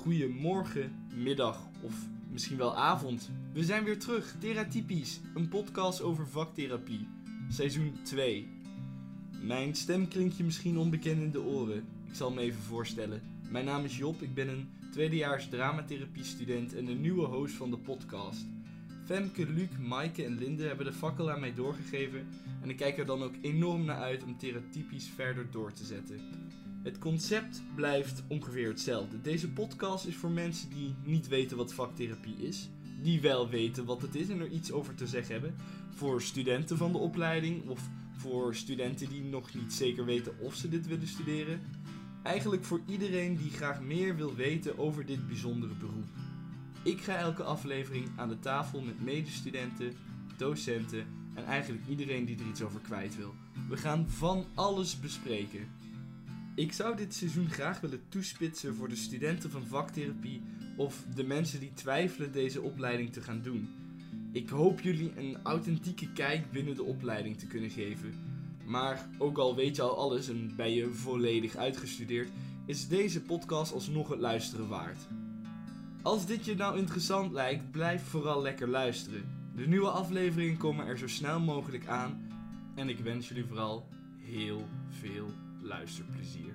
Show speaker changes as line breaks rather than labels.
goeiemorgen, middag of misschien wel avond. We zijn weer terug, Theratypisch, een podcast over vaktherapie, seizoen 2. Mijn stem klinkt je misschien onbekend in de oren. Ik zal me even voorstellen. Mijn naam is Job, ik ben een tweedejaars dramatherapie-student en de nieuwe host van de podcast. Femke, Luc, Maaike en Linde hebben de fakkel aan mij doorgegeven en ik kijk er dan ook enorm naar uit om theratypisch verder door te zetten. Het concept blijft ongeveer hetzelfde. Deze podcast is voor mensen die niet weten wat vaktherapie is, die wel weten wat het is en er iets over te zeggen hebben. Voor studenten van de opleiding of voor studenten die nog niet zeker weten of ze dit willen studeren. Eigenlijk voor iedereen die graag meer wil weten over dit bijzondere beroep. Ik ga elke aflevering aan de tafel met medestudenten, docenten en eigenlijk iedereen die er iets over kwijt wil. We gaan van alles bespreken. Ik zou dit seizoen graag willen toespitsen voor de studenten van vaktherapie of de mensen die twijfelen deze opleiding te gaan doen. Ik hoop jullie een authentieke kijk binnen de opleiding te kunnen geven. Maar ook al weet je al alles en ben je volledig uitgestudeerd, is deze podcast alsnog het luisteren waard. Als dit je nou interessant lijkt, blijf vooral lekker luisteren. De nieuwe afleveringen komen er zo snel mogelijk aan en ik wens jullie vooral heel veel luisterplezier.